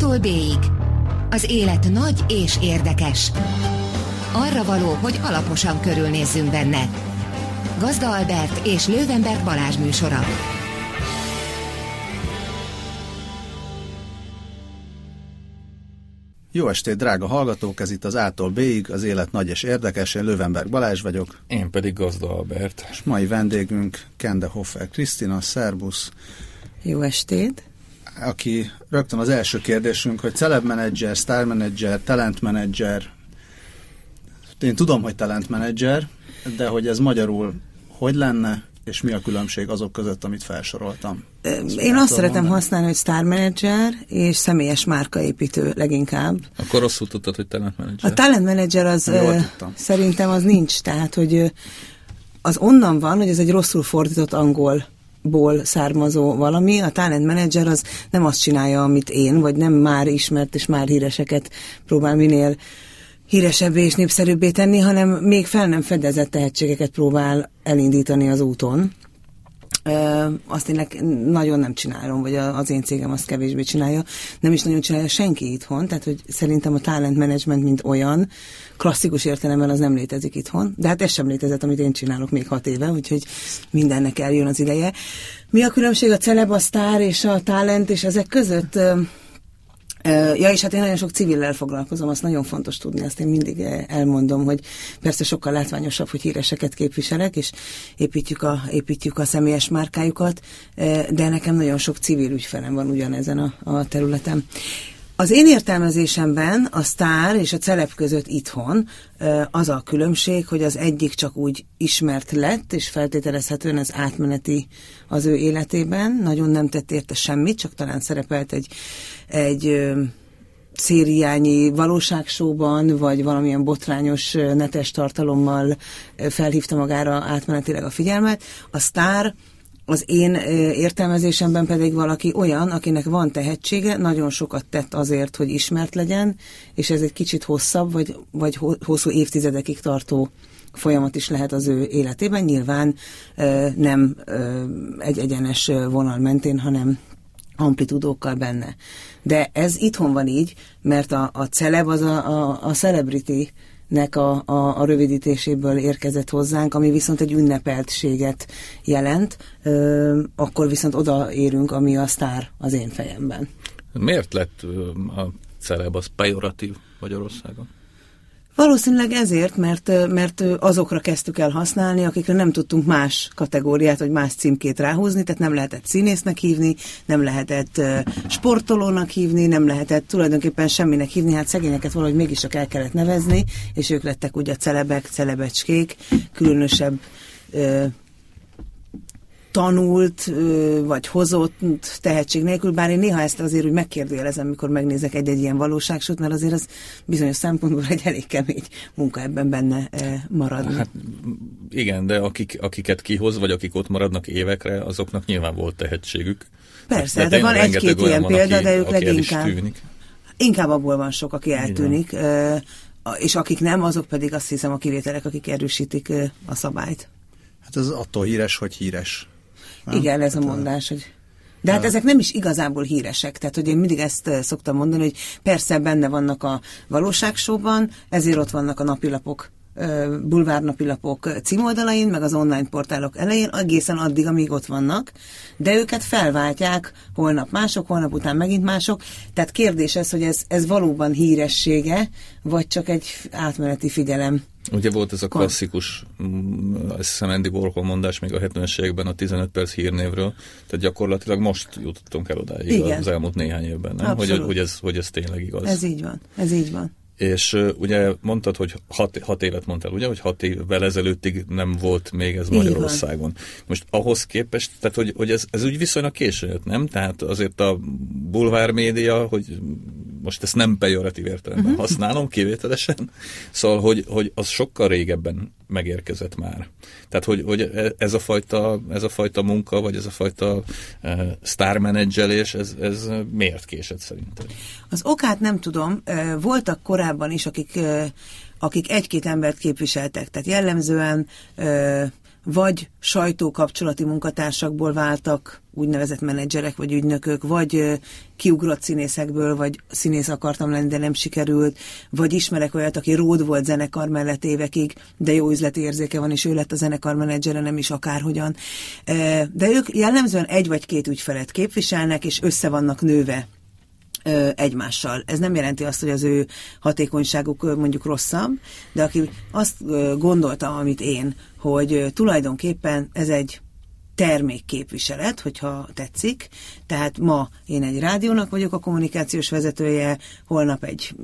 A-tól B-ig. Az élet nagy és érdekes. Arra való, hogy alaposan körülnézzünk benne. Gazda Albert és Lővenberg Balázs műsora. Jó estét, drága hallgatók! Ez itt az A-tól B-ig, az élet nagy és érdekes. Én Lővenberg Balázs vagyok. Én pedig Gazda Albert. És mai vendégünk Kende Hoffer Krisztina, szerbusz. Jó estét! Aki rögtön az első kérdésünk, hogy celeb manager, star manager, talent manager. Én tudom, hogy talent manager, de hogy ez magyarul hogy lenne, és mi a különbség azok között, amit felsoroltam? Ezt Én azt szeretem mondani? használni, hogy star manager és személyes márkaépítő leginkább. Akkor rosszul tudtad, hogy talent manager. A talent manager az ö, szerintem az nincs, tehát hogy az onnan van, hogy ez egy rosszul fordított angol ból származó valami, a talent manager az nem azt csinálja, amit én, vagy nem már ismert és már híreseket próbál minél híresebbé és népszerűbbé tenni, hanem még fel nem fedezett tehetségeket próbál elindítani az úton. Azt én nagyon nem csinálom, vagy az én cégem azt kevésbé csinálja. Nem is nagyon csinálja senki itthon, tehát hogy szerintem a talent management, mint olyan, klasszikus értelemben az nem létezik itthon, de hát ez sem létezett, amit én csinálok még hat éve, úgyhogy mindennek eljön az ideje. Mi a különbség a celeb, a sztár és a talent és ezek között? Ja, és hát én nagyon sok civillel foglalkozom, azt nagyon fontos tudni, azt én mindig elmondom, hogy persze sokkal látványosabb, hogy híreseket képviselek, és építjük a, építjük a személyes márkájukat, de nekem nagyon sok civil ügyfelem van ugyanezen a, a területen. Az én értelmezésemben a sztár és a celeb között itthon az a különbség, hogy az egyik csak úgy ismert lett, és feltételezhetően ez átmeneti az ő életében. Nagyon nem tett érte semmit, csak talán szerepelt egy, egy szériányi valóságsóban, vagy valamilyen botrányos netes tartalommal felhívta magára átmenetileg a figyelmet. A sztár az én értelmezésemben pedig valaki olyan, akinek van tehetsége, nagyon sokat tett azért, hogy ismert legyen, és ez egy kicsit hosszabb, vagy, vagy hosszú évtizedekig tartó folyamat is lehet az ő életében. Nyilván nem egy egyenes vonal mentén, hanem amplitudókkal benne. De ez itthon van így, mert a, a celeb az a, a, a celebrity nek a, a, a rövidítéséből érkezett hozzánk, ami viszont egy ünnepeltséget jelent, ö, akkor viszont odaérünk, ami a sztár az én fejemben. Miért lett a celeb az pejoratív Magyarországon? Valószínűleg ezért, mert, mert azokra kezdtük el használni, akikre nem tudtunk más kategóriát, vagy más címkét ráhúzni, tehát nem lehetett színésznek hívni, nem lehetett sportolónak hívni, nem lehetett tulajdonképpen semminek hívni, hát szegényeket valahogy mégis csak el kellett nevezni, és ők lettek ugye a celebek, celebecskék, különösebb tanult, vagy hozott tehetség nélkül, bár én néha ezt azért úgy megkérdőjelezem, mikor megnézek egy-egy ilyen valóságsot, mert azért az bizonyos szempontból egy elég kemény munka ebben benne maradni. Hát igen, de akik, akiket kihoz, vagy akik ott maradnak évekre, azoknak nyilván volt tehetségük. Persze, de, de van egy-két ilyen van, példa, aki, de ők leginkább... Inkább abból van sok, aki eltűnik, igen. és akik nem, azok pedig azt hiszem a kivételek, akik erősítik a szabályt. Hát ez attól híres, hogy híres. Nem? Igen, ez a hát, mondás, hogy... De hát ezek nem is igazából híresek, tehát hogy én mindig ezt szoktam mondani, hogy persze benne vannak a valóságsóban, ezért ott vannak a napilapok bulvárnapilapok címoldalain, meg az online portálok elején, egészen addig, amíg ott vannak, de őket felváltják, holnap mások, holnap után megint mások, tehát kérdés ez, hogy ez, ez valóban híressége, vagy csak egy átmeneti figyelem. Ugye volt ez a klasszikus, mm, azt hiszem Andy Warhol mondás még a 70-es években a 15 perc hírnévről, tehát gyakorlatilag most jutottunk el odáig Igen. az elmúlt néhány évben, nem? Hogy, hogy, ez, hogy ez tényleg igaz. Ez így van, ez így van. És uh, ugye mondtad, hogy hat, hat évet mondtál, ugye, hogy hat évvel ezelőttig nem volt még ez Magyarországon. Most ahhoz képest, tehát hogy, hogy ez, ez úgy viszonylag későn jött, nem? Tehát azért a bulvár média, hogy most ezt nem pejoratív értelemben uh-huh. használom, kivételesen, szóval, hogy, hogy az sokkal régebben megérkezett már. Tehát, hogy, hogy e, ez, a fajta, ez a fajta munka, vagy ez a fajta uh, sztármenedzselés, ez, ez miért késett szerintem? Az okát nem tudom. Voltak korábban is, akik, akik egy-két embert képviseltek. Tehát jellemzően vagy sajtókapcsolati munkatársakból váltak úgynevezett menedzserek vagy ügynökök, vagy kiugrott színészekből, vagy színész akartam lenni, de nem sikerült, vagy ismerek olyat, aki ród volt zenekar mellett évekig, de jó üzleti érzéke van, és ő lett a zenekar menedzsere, nem is akárhogyan. De ők jellemzően egy vagy két ügyfelet képviselnek, és össze vannak nőve egymással. Ez nem jelenti azt, hogy az ő hatékonyságuk mondjuk rosszabb, de aki azt gondolta, amit én, hogy tulajdonképpen ez egy termékképviselet, hogyha tetszik. Tehát ma én egy rádiónak vagyok a kommunikációs vezetője, holnap egy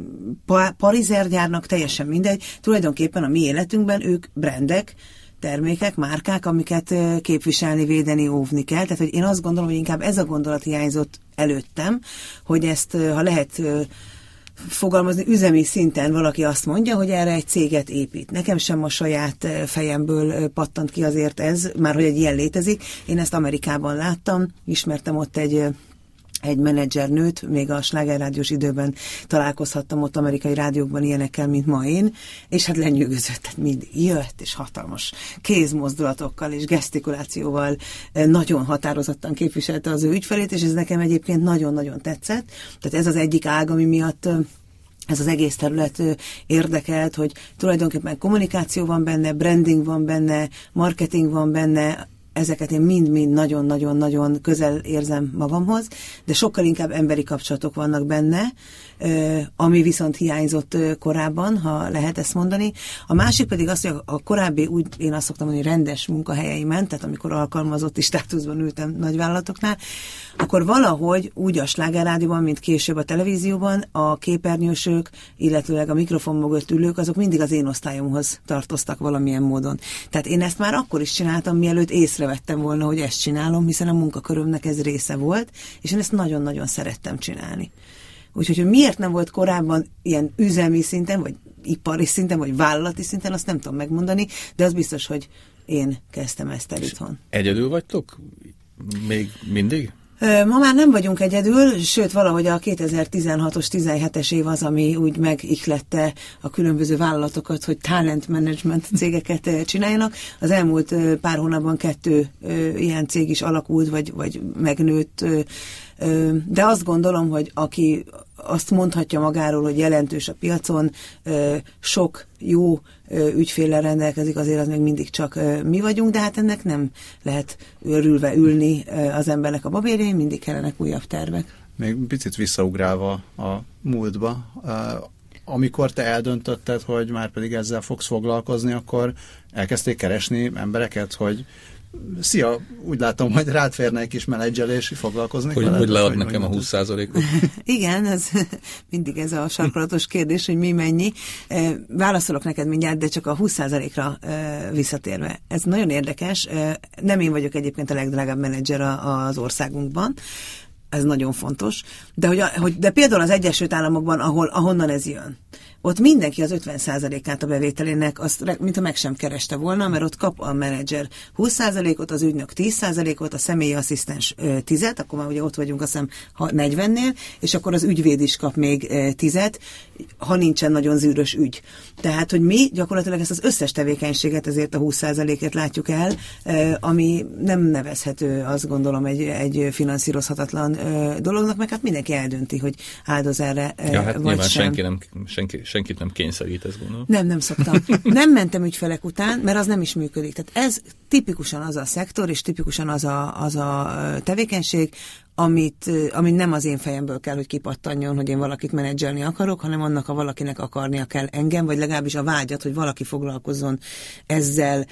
parizergyárnak, teljesen mindegy. Tulajdonképpen a mi életünkben ők brandek, termékek, márkák, amiket képviselni, védeni, óvni kell. Tehát, hogy én azt gondolom, hogy inkább ez a gondolat hiányzott előttem, hogy ezt, ha lehet fogalmazni, üzemi szinten valaki azt mondja, hogy erre egy céget épít. Nekem sem a saját fejemből pattant ki azért ez, már hogy egy ilyen létezik. Én ezt Amerikában láttam, ismertem ott egy egy menedzsernőt, még a Sláger rádiós időben találkozhattam ott amerikai rádiókban ilyenekkel, mint ma én, és hát lenyűgözött, tehát mind jött, és hatalmas kézmozdulatokkal és gesztikulációval eh, nagyon határozottan képviselte az ő ügyfelét, és ez nekem egyébként nagyon-nagyon tetszett. Tehát ez az egyik ág, ami miatt eh, ez az egész terület eh, érdekelt, hogy tulajdonképpen kommunikáció van benne, branding van benne, marketing van benne, ezeket én mind-mind nagyon-nagyon-nagyon közel érzem magamhoz, de sokkal inkább emberi kapcsolatok vannak benne, ami viszont hiányzott korábban, ha lehet ezt mondani. A másik pedig az, hogy a korábbi, úgy én azt szoktam mondani, rendes munkahelyeimen, tehát amikor alkalmazotti státuszban ültem nagyvállalatoknál, akkor valahogy úgy a slágerrádióban, mint később a televízióban, a képernyősök, illetőleg a mikrofon mögött ülők, azok mindig az én osztályomhoz tartoztak valamilyen módon. Tehát én ezt már akkor is csináltam, mielőtt észrevettem volna, hogy ezt csinálom, hiszen a munkakörömnek ez része volt, és én ezt nagyon-nagyon szerettem csinálni. Úgyhogy, hogy miért nem volt korábban ilyen üzemi szinten, vagy ipari szinten, vagy vállalati szinten, azt nem tudom megmondani, de az biztos, hogy én kezdtem ezt el itthon. Egyedül vagytok? Még mindig? Ma már nem vagyunk egyedül, sőt valahogy a 2016-os, 17-es év az, ami úgy megihlette a különböző vállalatokat, hogy talent management cégeket csináljanak. Az elmúlt pár hónapban kettő ilyen cég is alakult, vagy, vagy megnőtt, de azt gondolom, hogy aki azt mondhatja magáról, hogy jelentős a piacon, sok jó ügyféllel rendelkezik, azért az még mindig csak mi vagyunk, de hát ennek nem lehet örülve ülni az embernek a babérjén, mindig kellenek újabb tervek. Még picit visszaugrálva a múltba, amikor te eldöntötted, hogy már pedig ezzel fogsz foglalkozni, akkor elkezdték keresni embereket, hogy Szia, úgy látom, hogy rád férne egy kis menedzselés, foglalkozni. Hogy, veled, hogy lead hogy nekem a 20%-ot? Igen, ez mindig ez a sarkalatos kérdés, hogy mi mennyi. Válaszolok neked mindjárt, de csak a 20%-ra visszatérve. Ez nagyon érdekes. Nem én vagyok egyébként a legdrágább menedzser az országunkban, ez nagyon fontos, de, hogy, hogy, de például az Egyesült Államokban, ahol, ahonnan ez jön, ott mindenki az 50%-át a bevételének, azt, mintha meg sem kereste volna, mert ott kap a menedzser 20%-ot, az ügynök 10%-ot, a személyi asszisztens 10-et, akkor már ugye ott vagyunk azt hiszem 40-nél, és akkor az ügyvéd is kap még 10-et, ha nincsen nagyon zűrös ügy. Tehát, hogy mi gyakorlatilag ezt az összes tevékenységet ezért a 20%-et látjuk el, ami nem nevezhető, azt gondolom, egy, egy finanszírozhatatlan dolognak, meg hát mindenki eldönti, hogy áldoz erre ja, hát vagy sem. senki nem, senki, senkit nem kényszerít, ezt gondolom. Nem, nem szoktam. Nem mentem ügyfelek után, mert az nem is működik. Tehát ez tipikusan az a szektor, és tipikusan az a, az a tevékenység, amit, amit nem az én fejemből kell, hogy kipattanjon, hogy én valakit menedzselni akarok, hanem annak a valakinek akarnia kell engem, vagy legalábbis a vágyat, hogy valaki foglalkozzon ezzel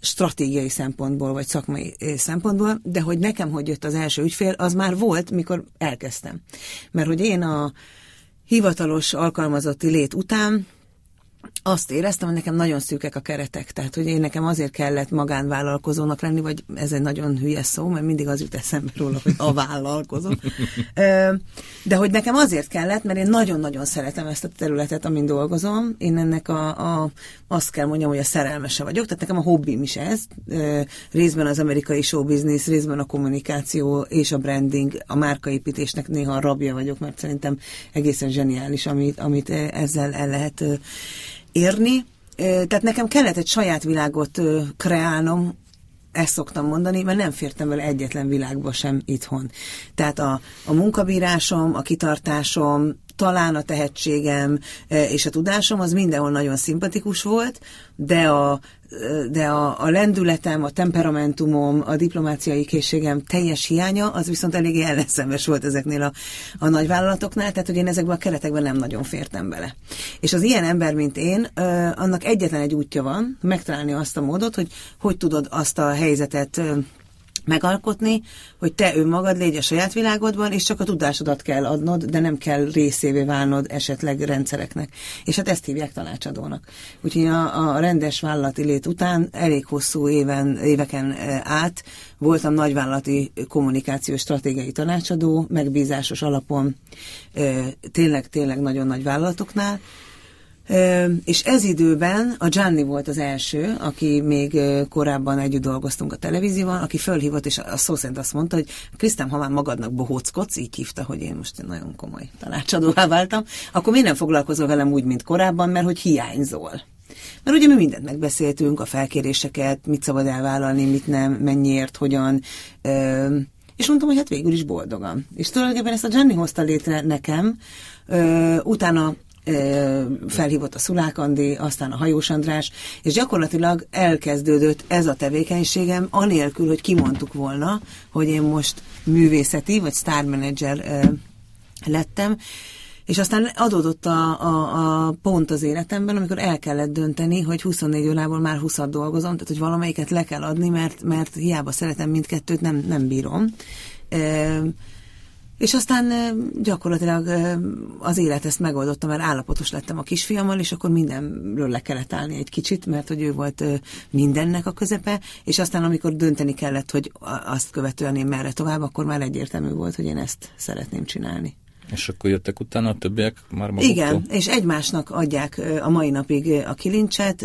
stratégiai szempontból, vagy szakmai szempontból, de hogy nekem hogy jött az első ügyfél, az már volt, mikor elkezdtem. Mert hogy én a hivatalos alkalmazotti lét után azt éreztem, hogy nekem nagyon szűkek a keretek, tehát hogy én nekem azért kellett magánvállalkozónak lenni, vagy ez egy nagyon hülyes szó, mert mindig az jut eszembe róla, hogy a vállalkozó. De hogy nekem azért kellett, mert én nagyon-nagyon szeretem ezt a területet, amin dolgozom. Én ennek a, a azt kell mondjam, hogy a szerelmese vagyok, tehát nekem a hobbim is ez. Részben az amerikai showbiznisz, részben a kommunikáció és a branding, a márkaépítésnek néha a rabja vagyok, mert szerintem egészen zseniális, amit, amit ezzel el lehet érni, tehát nekem kellett egy saját világot kreálnom, ezt szoktam mondani, mert nem fértem vele egyetlen világba sem itthon. Tehát a, a munkabírásom, a kitartásom, talán a tehetségem és a tudásom az mindenhol nagyon szimpatikus volt, de a, de a, a lendületem, a temperamentumom, a diplomáciai készségem teljes hiánya, az viszont eléggé ellenszemes volt ezeknél a, a nagyvállalatoknál, tehát hogy én ezekben a keretekben nem nagyon fértem bele. És az ilyen ember, mint én, annak egyetlen egy útja van, megtalálni azt a módot, hogy hogy tudod azt a helyzetet megalkotni, hogy te önmagad légy a saját világodban, és csak a tudásodat kell adnod, de nem kell részévé válnod esetleg rendszereknek. És hát ezt hívják tanácsadónak. Úgyhogy a, a rendes vállalati lét után elég hosszú éven, éveken e, át voltam nagyvállalati kommunikációs stratégiai tanácsadó, megbízásos alapon, e, tényleg, tényleg nagyon nagy vállalatoknál, és ez időben a Gianni volt az első, aki még korábban együtt dolgoztunk a televízióban, aki fölhívott, és a szó szerint azt mondta, hogy Krisztám, ha már magadnak bohóckodsz, így hívta, hogy én most nagyon komoly tanácsadóvá váltam, akkor miért nem foglalkozol velem úgy, mint korábban, mert hogy hiányzol. Mert ugye mi mindent megbeszéltünk, a felkéréseket, mit szabad elvállalni, mit nem, mennyiért, hogyan, és mondtam, hogy hát végül is boldogam. És tulajdonképpen ezt a Gianni hozta létre nekem, utána felhívott a Szulák Andi, aztán a Hajós András, és gyakorlatilag elkezdődött ez a tevékenységem, anélkül, hogy kimondtuk volna, hogy én most művészeti vagy sztármenedzser lettem, és aztán adódott a, a, a pont az életemben, amikor el kellett dönteni, hogy 24 órából már 20 dolgozom, tehát hogy valamelyiket le kell adni, mert, mert hiába szeretem mindkettőt, nem, nem bírom. És aztán gyakorlatilag az élet ezt megoldotta, mert állapotos lettem a kisfiammal, és akkor mindenről le kellett állni egy kicsit, mert hogy ő volt mindennek a közepe, és aztán amikor dönteni kellett, hogy azt követően én merre tovább, akkor már egyértelmű volt, hogy én ezt szeretném csinálni. És akkor jöttek utána a többiek már maguktól? Igen, és egymásnak adják a mai napig a kilincset.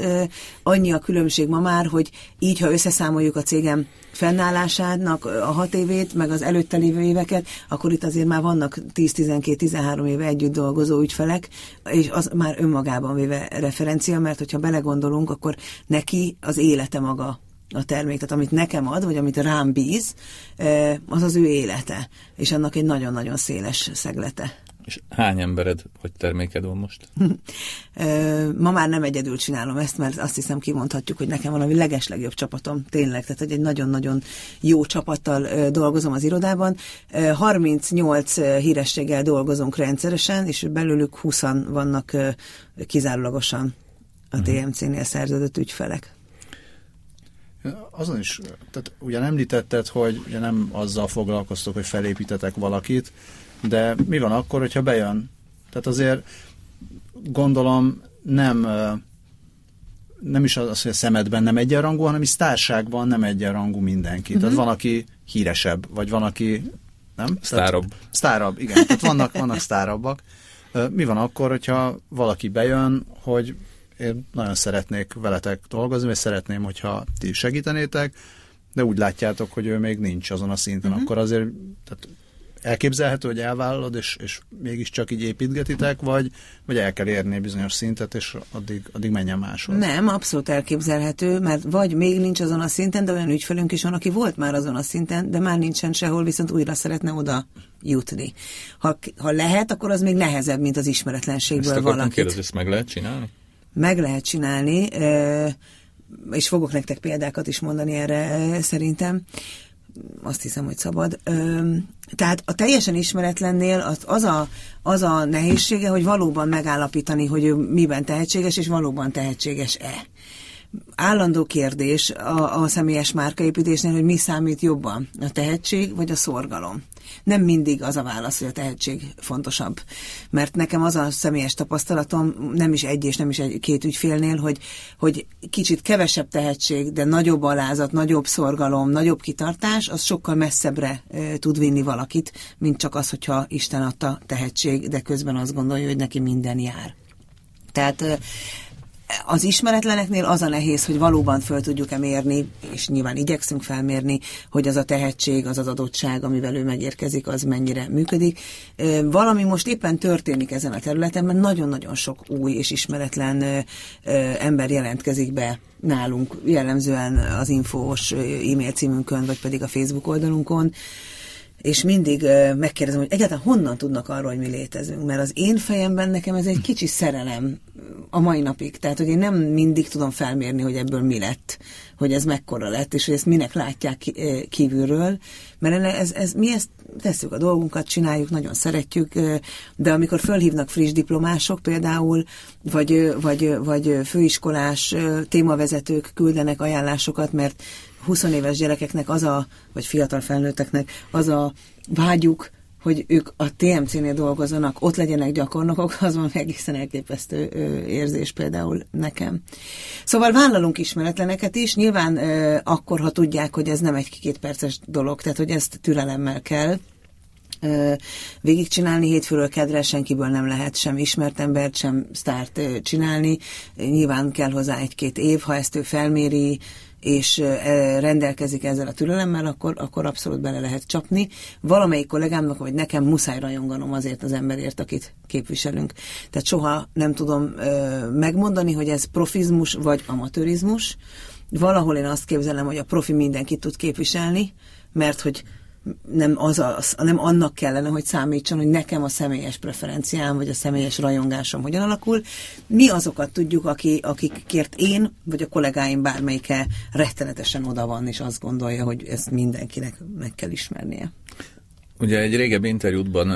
Annyi a különbség ma már, hogy így, ha összeszámoljuk a cégem fennállásának a hat évét, meg az előtte lévő éveket, akkor itt azért már vannak 10-12-13 éve együtt dolgozó ügyfelek, és az már önmagában véve referencia, mert hogyha belegondolunk, akkor neki az élete maga a termék, tehát amit nekem ad, vagy amit rám bíz, az az ő élete, és annak egy nagyon-nagyon széles szeglete. És hány embered, hogy terméked van most? Ma már nem egyedül csinálom ezt, mert azt hiszem kimondhatjuk, hogy nekem valami legeslegjobb csapatom, tényleg, tehát egy nagyon-nagyon jó csapattal dolgozom az irodában. 38 hírességgel dolgozunk rendszeresen, és belőlük 20 vannak kizárólagosan a mhm. TMC-nél szerződött ügyfelek. Azon is, tehát ugyan említetted, hogy ugye nem azzal foglalkoztok, hogy felépítetek valakit, de mi van akkor, hogyha bejön? Tehát azért gondolom nem nem is az, hogy a szemedben nem egyenrangú, hanem is társágban nem egyenrangú mindenki. Uh-huh. Tehát van, aki híresebb, vagy van, aki nem? Sztárabb. Tehát, sztárabb, igen. Tehát vannak, vannak sztárabbak. Mi van akkor, hogyha valaki bejön, hogy én nagyon szeretnék veletek dolgozni, és szeretném, hogyha ti segítenétek, de úgy látjátok, hogy ő még nincs azon a szinten, uh-huh. akkor azért tehát elképzelhető, hogy elvállalod, és, és mégiscsak így építgetitek, vagy, vagy el kell érni bizonyos szintet, és addig, addig menjen máshoz? Nem, abszolút elképzelhető, mert vagy még nincs azon a szinten, de olyan ügyfelünk is van, aki volt már azon a szinten, de már nincsen sehol, viszont újra szeretne oda jutni. Ha, ha lehet, akkor az még nehezebb, mint az ismeretlenségből ezt valakit. Kérdezni, ezt meg lehet csinálni? Meg lehet csinálni, és fogok nektek példákat is mondani erre szerintem azt hiszem, hogy szabad. Tehát a teljesen ismeretlennél az, az, a, az a nehézsége, hogy valóban megállapítani, hogy ő miben tehetséges, és valóban tehetséges-e állandó kérdés a, a személyes márkaépítésnél, hogy mi számít jobban, a tehetség vagy a szorgalom. Nem mindig az a válasz, hogy a tehetség fontosabb. Mert nekem az a személyes tapasztalatom, nem is egy és nem is egy, két ügyfélnél, hogy, hogy kicsit kevesebb tehetség, de nagyobb alázat, nagyobb szorgalom, nagyobb kitartás, az sokkal messzebbre e, tud vinni valakit, mint csak az, hogyha Isten adta tehetség, de közben azt gondolja, hogy neki minden jár. Tehát az ismeretleneknél az a nehéz, hogy valóban föl tudjuk-e mérni, és nyilván igyekszünk felmérni, hogy az a tehetség, az az adottság, amivel ő megérkezik, az mennyire működik. Valami most éppen történik ezen a területen, mert nagyon-nagyon sok új és ismeretlen ember jelentkezik be nálunk, jellemzően az infós e-mail címünkön, vagy pedig a Facebook oldalunkon, és mindig megkérdezem, hogy egyáltalán honnan tudnak arról, hogy mi létezünk, mert az én fejemben nekem ez egy kicsi szerelem a mai napig, tehát hogy én nem mindig tudom felmérni, hogy ebből mi lett, hogy ez mekkora lett, és hogy ezt minek látják kívülről, mert ez, ez, mi ezt tesszük a dolgunkat, csináljuk, nagyon szeretjük, de amikor fölhívnak friss diplomások például, vagy, vagy, vagy főiskolás témavezetők küldenek ajánlásokat, mert 20 éves gyerekeknek az a, vagy fiatal felnőtteknek az a vágyuk, hogy ők a TMC-nél dolgozzanak, ott legyenek gyakornokok, az van egészen elképesztő érzés például nekem. Szóval vállalunk ismeretleneket is, nyilván akkor, ha tudják, hogy ez nem egy két perces dolog, tehát hogy ezt türelemmel kell, végigcsinálni hétfőről kedre senkiből nem lehet sem ismert embert, sem sztárt csinálni. Nyilván kell hozzá egy-két év, ha ezt ő felméri, és e, rendelkezik ezzel a türelemmel, akkor, akkor abszolút bele lehet csapni. Valamelyik kollégámnak, vagy nekem muszáj rajonganom azért az emberért, akit képviselünk. Tehát soha nem tudom megmondani, hogy ez profizmus vagy amatőrizmus. Valahol én azt képzelem, hogy a profi mindenkit tud képviselni, mert hogy nem, az a, nem annak kellene, hogy számítson, hogy nekem a személyes preferenciám, vagy a személyes rajongásom hogyan alakul. Mi azokat tudjuk, aki, akikért én, vagy a kollégáim bármelyike rettenetesen oda van, és azt gondolja, hogy ezt mindenkinek meg kell ismernie. Ugye egy régebbi interjútban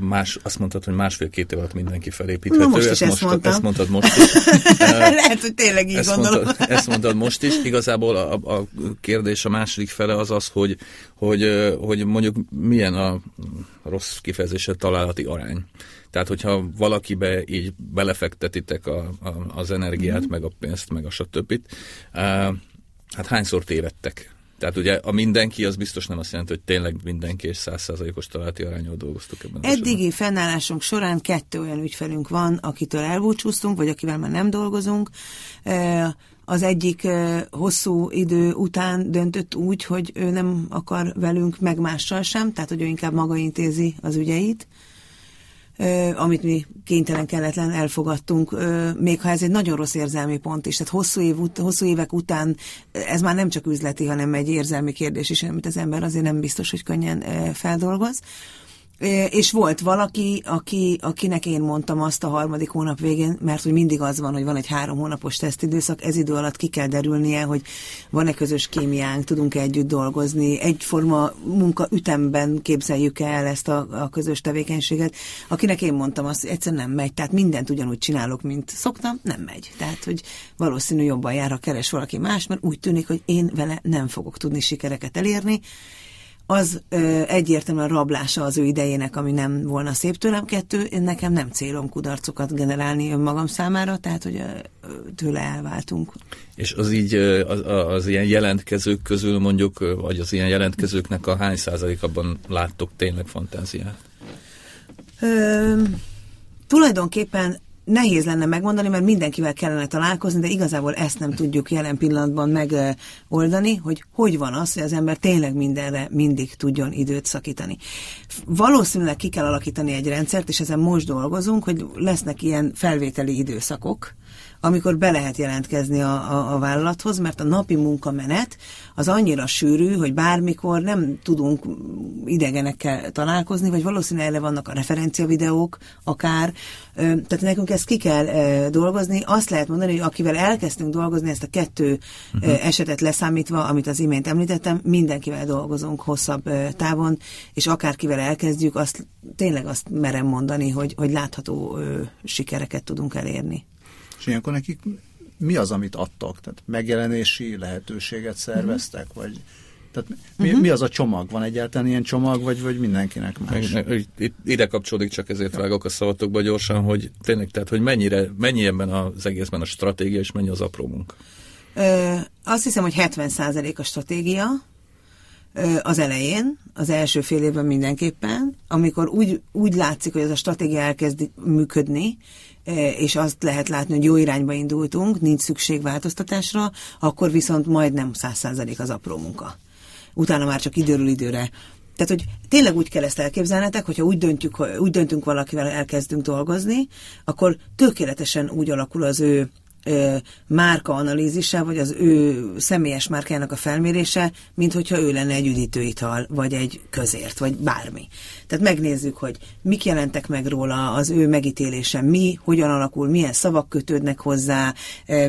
más, azt mondtad, hogy másfél-két év alatt mindenki felépíthető. Na most is ezt, ezt, most, ezt mondtad most is. Lehet, hogy tényleg így ezt gondolom. Mondtad, ezt mondtad most is. Igazából a, a kérdés a második fele az az, hogy, hogy, hogy mondjuk milyen a rossz kifejezése találati arány. Tehát, hogyha valakibe így belefektetitek a, a, az energiát, mm. meg a pénzt, meg a stb. Hát hányszor tévedtek? Tehát ugye a mindenki az biztos nem azt jelenti, hogy tényleg mindenki és százszázalékos találati arányol dolgoztuk ebben. Eddigi fennállásunk során kettő olyan ügyfelünk van, akitől elbúcsúztunk, vagy akivel már nem dolgozunk. Az egyik hosszú idő után döntött úgy, hogy ő nem akar velünk, meg mással sem, tehát hogy ő inkább maga intézi az ügyeit amit mi kénytelen kelletlen elfogadtunk, még ha ez egy nagyon rossz érzelmi pont is. Tehát hosszú, év, hosszú évek után ez már nem csak üzleti, hanem egy érzelmi kérdés is, amit az ember azért nem biztos, hogy könnyen feldolgoz. És volt valaki, aki, akinek én mondtam azt a harmadik hónap végén, mert hogy mindig az van, hogy van egy három hónapos tesztidőszak, ez idő alatt ki kell derülnie, hogy van-e közös kémiánk, tudunk-e együtt dolgozni, egyforma munka ütemben képzeljük el ezt a, a közös tevékenységet. Akinek én mondtam azt, egyszerűen nem megy, tehát mindent ugyanúgy csinálok, mint szoktam, nem megy. Tehát, hogy valószínű jobban jár, ha keres valaki más, mert úgy tűnik, hogy én vele nem fogok tudni sikereket elérni, az ö, egyértelműen rablása az ő idejének, ami nem volna szép tőlem. Kettő, nekem nem célom kudarcokat generálni önmagam számára, tehát hogy ö, tőle elváltunk. És az így az, az ilyen jelentkezők közül mondjuk, vagy az ilyen jelentkezőknek a hány százalékabban láttok tényleg fantáziát? Ö, tulajdonképpen nehéz lenne megmondani, mert mindenkivel kellene találkozni, de igazából ezt nem tudjuk jelen pillanatban megoldani, hogy hogy van az, hogy az ember tényleg mindenre mindig tudjon időt szakítani. Valószínűleg ki kell alakítani egy rendszert, és ezen most dolgozunk, hogy lesznek ilyen felvételi időszakok, amikor be lehet jelentkezni a, a, a vállalathoz, mert a napi munkamenet az annyira sűrű, hogy bármikor nem tudunk idegenekkel találkozni, vagy valószínűleg erre vannak a referencia videók, akár. Tehát nekünk ezt ki kell dolgozni. Azt lehet mondani, hogy akivel elkezdtünk dolgozni, ezt a kettő uh-huh. esetet leszámítva, amit az imént említettem, mindenkivel dolgozunk hosszabb távon, és akárkivel elkezdjük, azt tényleg azt merem mondani, hogy, hogy látható sikereket tudunk elérni. És ilyenkor nekik mi az, amit adtak? Tehát megjelenési lehetőséget szerveztek, uh-huh. vagy tehát mi, uh-huh. mi az a csomag? Van egyáltalán ilyen csomag, vagy, vagy mindenkinek más? Itt, ide kapcsolódik, csak ezért vágok a szavatokba gyorsan, hogy tényleg, tehát, hogy mennyire, mennyi ebben az egészben a stratégia, és mennyi az apró munka? Ö, azt hiszem, hogy 70% a stratégia, Az elején, az első fél évben mindenképpen, amikor úgy, úgy látszik, hogy ez a stratégia elkezd működni, és azt lehet látni, hogy jó irányba indultunk, nincs szükség változtatásra, akkor viszont majdnem száz százalék az apró munka. Utána már csak időről időre tehát, hogy tényleg úgy kell ezt elképzelnetek, hogyha úgy, döntjük, úgy döntünk valakivel, elkezdünk dolgozni, akkor tökéletesen úgy alakul az ő márka analízise, vagy az ő személyes márkájának a felmérése, mint hogyha ő lenne egy üdítőital, vagy egy közért, vagy bármi. Tehát megnézzük, hogy mik jelentek meg róla, az ő megítélése mi, hogyan alakul, milyen szavak kötődnek hozzá,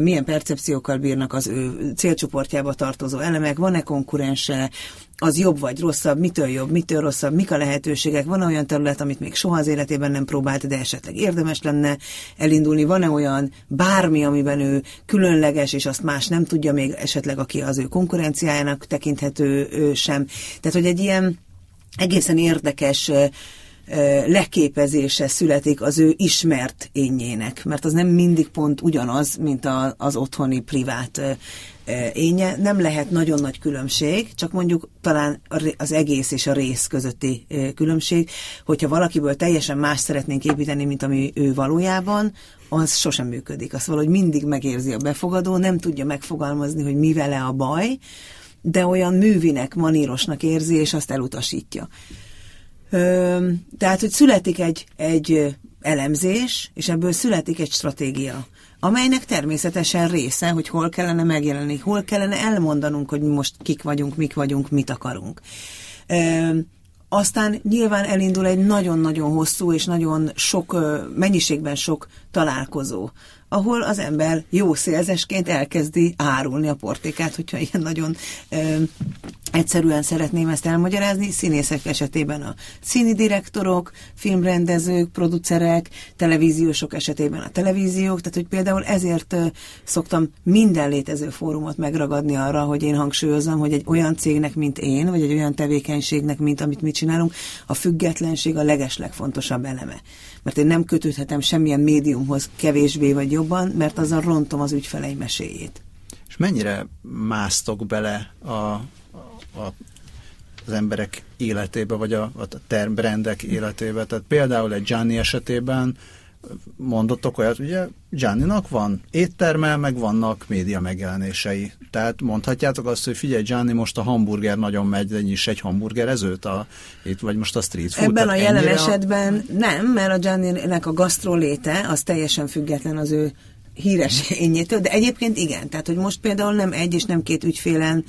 milyen percepciókkal bírnak az ő célcsoportjába tartozó elemek, van-e konkurense, az jobb vagy rosszabb, mitől jobb, mitől rosszabb, mik a lehetőségek, van olyan terület, amit még soha az életében nem próbált, de esetleg érdemes lenne elindulni, van-e olyan bármi, amiben ő különleges, és azt más nem tudja még esetleg, aki az ő konkurenciájának tekinthető sem. Tehát, hogy egy ilyen egészen érdekes leképezése születik az ő ismert énjének, mert az nem mindig pont ugyanaz, mint a, az otthoni privát énje. Nem lehet nagyon nagy különbség, csak mondjuk talán az egész és a rész közötti különbség, hogyha valakiből teljesen más szeretnénk építeni, mint ami ő valójában, az sosem működik. Azt valahogy mindig megérzi a befogadó, nem tudja megfogalmazni, hogy mi vele a baj, de olyan művinek, manírosnak érzi, és azt elutasítja. Tehát, hogy születik egy, egy elemzés, és ebből születik egy stratégia, amelynek természetesen része, hogy hol kellene megjelenni, hol kellene elmondanunk, hogy most kik vagyunk, mik vagyunk, mit akarunk. Aztán nyilván elindul egy nagyon-nagyon hosszú és nagyon sok, mennyiségben sok találkozó, ahol az ember jó szélzesként elkezdi árulni a portékát, hogyha ilyen nagyon ö, egyszerűen szeretném ezt elmagyarázni. Színészek esetében a színi direktorok, filmrendezők, producerek, televíziósok esetében a televíziók, tehát hogy például ezért ö, szoktam minden létező fórumot megragadni arra, hogy én hangsúlyozom, hogy egy olyan cégnek, mint én, vagy egy olyan tevékenységnek, mint amit mi csinálunk, a függetlenség a legeslegfontosabb eleme mert én nem kötődhetem semmilyen médiumhoz kevésbé vagy jobban, mert azzal rontom az ügyfeleim meséjét. És mennyire másztok bele a, a, az emberek életébe, vagy a, a termbrendek életébe? Tehát például egy Gianni esetében mondottok olyat, ugye Gianninak van étterme, meg vannak média megjelenései. Tehát mondhatjátok azt, hogy figyelj, Gianni, most a hamburger nagyon megy, de is egy hamburgerezőt, a, itt, vagy most a street food. Ebben a jelen esetben a... nem, mert a Gianni-nek a gasztroléte az teljesen független az ő híres ényétől, de egyébként igen. Tehát, hogy most például nem egy és nem két ügyfélen,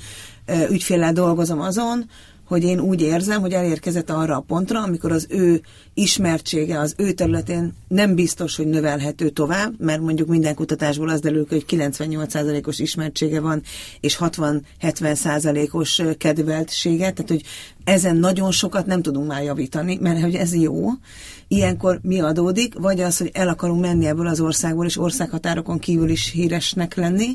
ügyféllel dolgozom azon, hogy én úgy érzem, hogy elérkezett arra a pontra, amikor az ő ismertsége az ő területén nem biztos, hogy növelhető tovább, mert mondjuk minden kutatásból az derül, hogy 98%-os ismertsége van, és 60-70%-os kedveltsége, tehát hogy ezen nagyon sokat nem tudunk már javítani, mert hogy ez jó. Ilyenkor mi adódik? Vagy az, hogy el akarunk menni ebből az országból, és országhatárokon kívül is híresnek lenni,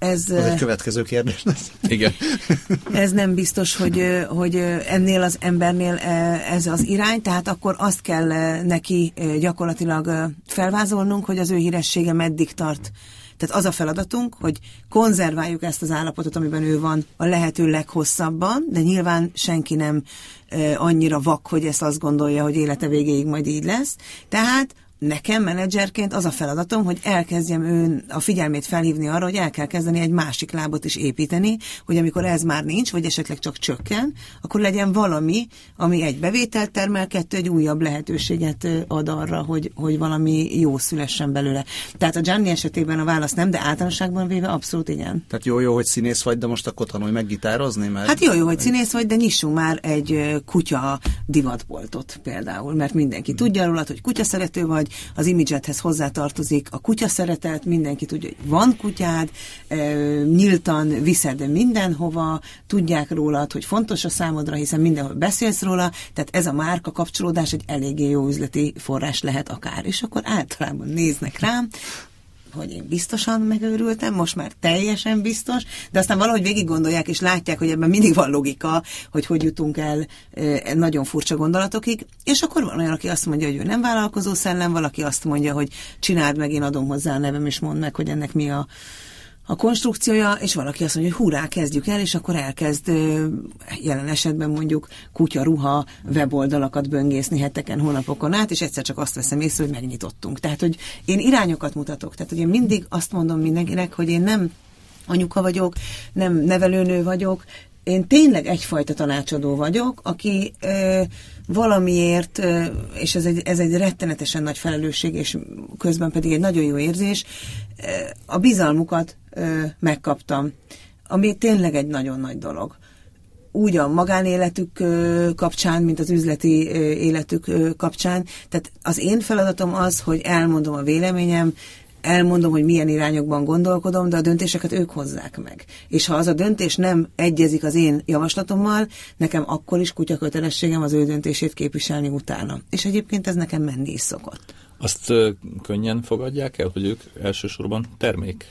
ez, az egy következő kérdés lesz. Igen. Ez nem biztos, hogy, hogy ennél az embernél ez az irány, tehát akkor azt kell neki gyakorlatilag felvázolnunk, hogy az ő híressége meddig tart. Tehát az a feladatunk, hogy konzerváljuk ezt az állapotot, amiben ő van a lehető leghosszabban, de nyilván senki nem annyira vak, hogy ezt azt gondolja, hogy élete végéig majd így lesz. Tehát nekem menedzserként az a feladatom, hogy elkezdjem ön a figyelmét felhívni arra, hogy el kell kezdeni egy másik lábot is építeni, hogy amikor ez már nincs, vagy esetleg csak csökken, akkor legyen valami, ami egy bevételt termel, kettő egy újabb lehetőséget ad arra, hogy, hogy valami jó szülessen belőle. Tehát a Gianni esetében a válasz nem, de általánosságban véve abszolút igen. Tehát jó, jó, hogy színész vagy, de most akkor tanulj meg gitározni? Mert... Hát jó, jó, hogy színész vagy, de nyissunk már egy kutya divatboltot például, mert mindenki hmm. tudja róla, hogy kutya szerető vagy, az imidzsethez hozzátartozik a kutya szeretet, mindenki tudja, hogy van kutyád, nyíltan viszed mindenhova, tudják rólad, hogy fontos a számodra, hiszen mindenhol beszélsz róla, tehát ez a márka kapcsolódás egy eléggé jó üzleti forrás lehet akár. És akkor általában néznek rám, hogy én biztosan megőrültem, most már teljesen biztos, de aztán valahogy végig gondolják és látják, hogy ebben mindig van logika, hogy hogy jutunk el nagyon furcsa gondolatokig, és akkor van olyan, aki azt mondja, hogy ő nem vállalkozó szellem, valaki azt mondja, hogy csináld meg, én adom hozzá a nevem, és mondd meg, hogy ennek mi a a konstrukciója, és valaki azt mondja, hogy hurrá, kezdjük el, és akkor elkezd jelen esetben mondjuk kutya, ruha, weboldalakat böngészni heteken, hónapokon át, és egyszer csak azt veszem észre, hogy megnyitottunk. Tehát, hogy én irányokat mutatok. Tehát, hogy én mindig azt mondom mindenkinek, hogy én nem anyuka vagyok, nem nevelőnő vagyok, én tényleg egyfajta tanácsadó vagyok, aki ö, valamiért, ö, és ez egy, ez egy rettenetesen nagy felelősség, és közben pedig egy nagyon jó érzés, ö, a bizalmukat ö, megkaptam, ami tényleg egy nagyon nagy dolog. Úgy a magánéletük kapcsán, mint az üzleti életük kapcsán. Tehát az én feladatom az, hogy elmondom a véleményem, elmondom, hogy milyen irányokban gondolkodom, de a döntéseket ők hozzák meg. És ha az a döntés nem egyezik az én javaslatommal, nekem akkor is kutya kötelességem az ő döntését képviselni utána. És egyébként ez nekem menni is szokott. Azt könnyen fogadják el, hogy ők elsősorban termék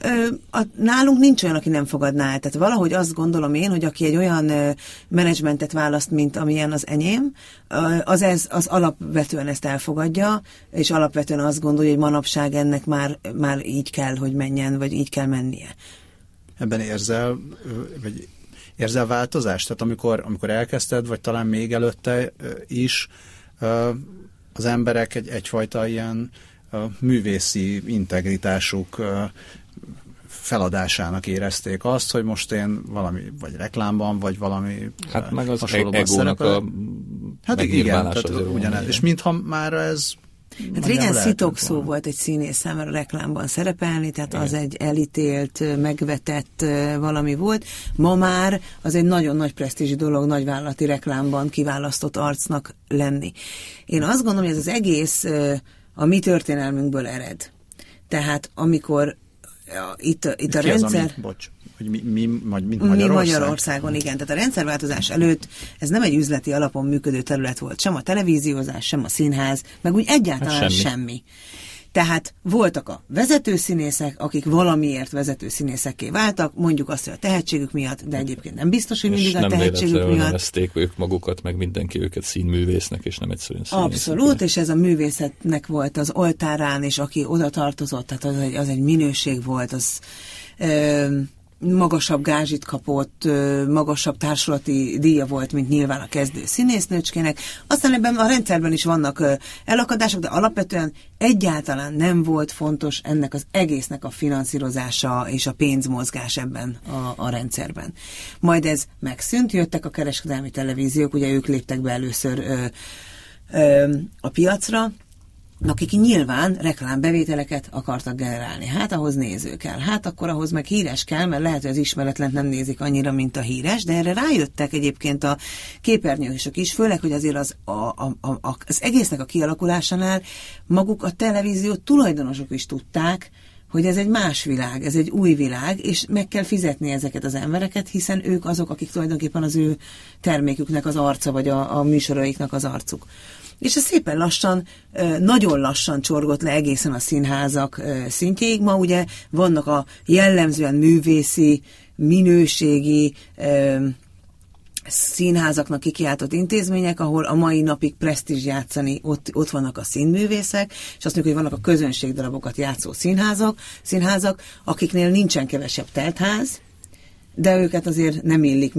Ö, a, nálunk nincs olyan, aki nem fogadná el. Tehát valahogy azt gondolom én, hogy aki egy olyan ö, menedzsmentet választ, mint amilyen az enyém, ö, az, ez, az alapvetően ezt elfogadja, és alapvetően azt gondolja, hogy manapság ennek már, már így kell, hogy menjen, vagy így kell mennie. Ebben érzel, vagy érzel változást? Tehát amikor, amikor elkezdted, vagy talán még előtte is, az emberek egy, egyfajta ilyen művészi integritásuk feladásának érezték azt, hogy most én valami, vagy reklámban, vagy valami Hát meg az egónak a Hát igen, tehát ugyanez. És mintha már ez Hát régen szitok szó volt egy színész számára reklámban szerepelni, tehát Igen. az egy elítélt, megvetett valami volt. Ma már az egy nagyon nagy presztízsi dolog nagyvállalati reklámban kiválasztott arcnak lenni. Én azt gondolom, hogy ez az egész a mi történelmünkből ered. Tehát amikor itt, itt a rendszer... Az, ami, bocs, hogy mi, mi, vagy mint Magyarország? Mi Magyarországon, igen. Tehát a rendszerváltozás előtt ez nem egy üzleti alapon működő terület volt. Sem a televíziózás, sem a színház, meg úgy egyáltalán hát semmi. semmi. Tehát voltak a vezetőszínészek, akik valamiért vezetőszínészekké váltak, mondjuk azt, hogy a tehetségük miatt, de egyébként nem biztos, hogy mindig és a tehetségük miatt. nevezték ők magukat, meg mindenki őket színművésznek, és nem egyszerűen színészek. Abszolút, és ez a művészetnek volt az oltárán, és aki oda tartozott, tehát az egy, az egy minőség volt, az... Ö, magasabb gázsit kapott, magasabb társulati díja volt, mint nyilván a kezdő színésznőcskének. Aztán ebben a rendszerben is vannak elakadások, de alapvetően egyáltalán nem volt fontos ennek az egésznek a finanszírozása és a pénzmozgás ebben a, a rendszerben. Majd ez megszűnt, jöttek a kereskedelmi televíziók, ugye ők léptek be először ö, ö, a piacra, akik nyilván reklámbevételeket akartak generálni. Hát ahhoz néző kell. Hát akkor ahhoz meg híres kell, mert lehet, hogy az ismeretlen nem nézik annyira, mint a híres, de erre rájöttek egyébként a képernyősök is, főleg, hogy azért az, a, a, a, az egésznek a kialakulásánál maguk a televízió tulajdonosok is tudták, hogy ez egy más világ, ez egy új világ, és meg kell fizetni ezeket az embereket, hiszen ők azok, akik tulajdonképpen az ő terméküknek az arca, vagy a, a műsoraiknak az arcuk. És ez szépen lassan, nagyon lassan csorgott le egészen a színházak szintjéig. Ma ugye vannak a jellemzően művészi, minőségi színházaknak kikiáltott intézmények, ahol a mai napig presztízs játszani, ott, ott vannak a színművészek, és azt mondjuk, hogy vannak a közönségdarabokat játszó színházak, színházak, akiknél nincsen kevesebb teltház, de őket azért nem illik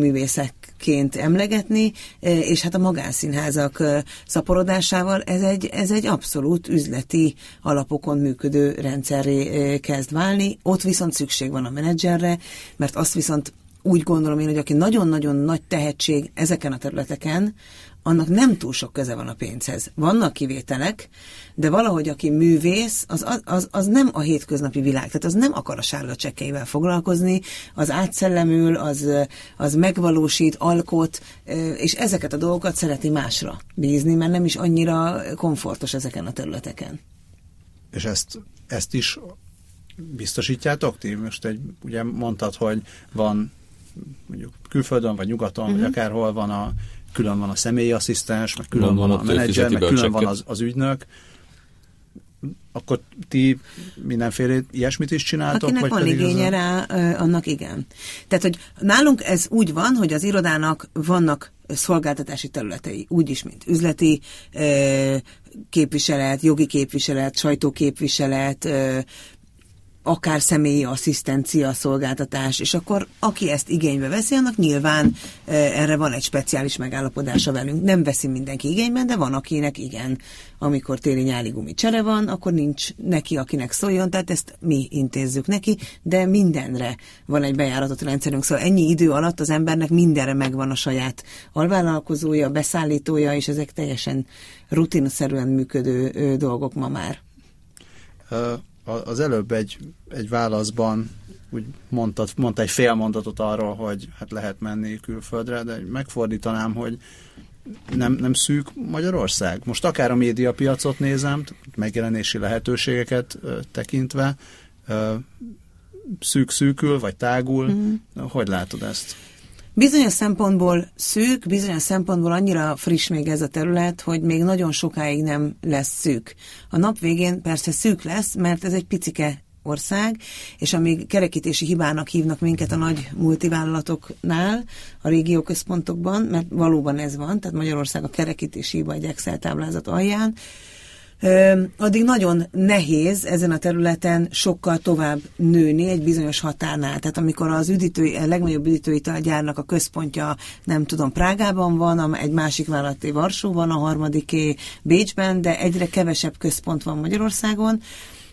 művészekként emlegetni, e, és hát a magánszínházak e, szaporodásával ez egy, ez egy abszolút üzleti alapokon működő rendszerré e, kezd válni. Ott viszont szükség van a menedzserre, mert azt viszont úgy gondolom én, hogy aki nagyon-nagyon nagy tehetség ezeken a területeken, annak nem túl sok köze van a pénzhez. Vannak kivételek, de valahogy aki művész, az, az, az nem a hétköznapi világ, tehát az nem akar a sárga csekkeivel foglalkozni, az átszellemül, az, az megvalósít, alkot, és ezeket a dolgokat szereti másra bízni, mert nem is annyira komfortos ezeken a területeken. És ezt, ezt is biztosítjátok ti? Most egy, ugye mondtad, hogy van mondjuk külföldön, vagy nyugaton, uh-huh. vagy mhm. akárhol van a külön van a személyi asszisztens, meg külön van, van a menedzser, meg külön van az, az ügynök, akkor ti mindenféle ilyesmit is csináltok? Akinek vagy van igénye a... rá, annak igen. Tehát, hogy nálunk ez úgy van, hogy az irodának vannak szolgáltatási területei, úgyis, mint üzleti képviselet, jogi képviselet, sajtóképviselet, akár személyi asszisztencia szolgáltatás, és akkor aki ezt igénybe veszi, annak nyilván erre van egy speciális megállapodása velünk. Nem veszi mindenki igényben, de van, akinek igen. Amikor téli-nyáli csere van, akkor nincs neki, akinek szóljon, tehát ezt mi intézzük neki, de mindenre van egy bejáratott rendszerünk, szóval ennyi idő alatt az embernek mindenre megvan a saját alvállalkozója, beszállítója, és ezek teljesen rutinszerűen működő dolgok ma már az előbb egy, egy válaszban úgy mondta, mondta egy fél mondatot arról, hogy hát lehet menni külföldre, de megfordítanám, hogy nem, nem szűk Magyarország. Most akár a médiapiacot nézem, megjelenési lehetőségeket ö, tekintve, ö, szűk-szűkül, vagy tágul. Mm. Hogy látod ezt? Bizonyos szempontból szűk, bizonyos szempontból annyira friss még ez a terület, hogy még nagyon sokáig nem lesz szűk. A nap végén persze szűk lesz, mert ez egy picike ország, és amíg kerekítési hibának hívnak minket a nagy multivállalatoknál, a régióközpontokban, mert valóban ez van, tehát Magyarország a kerekítési hiba egy Excel táblázat alján, addig nagyon nehéz ezen a területen sokkal tovább nőni egy bizonyos határnál. Tehát amikor az üdítői, a legnagyobb üdítőitalgyárnak a központja, nem tudom, Prágában van, egy másik vállalati Varsóban, a harmadiké Bécsben, de egyre kevesebb központ van Magyarországon,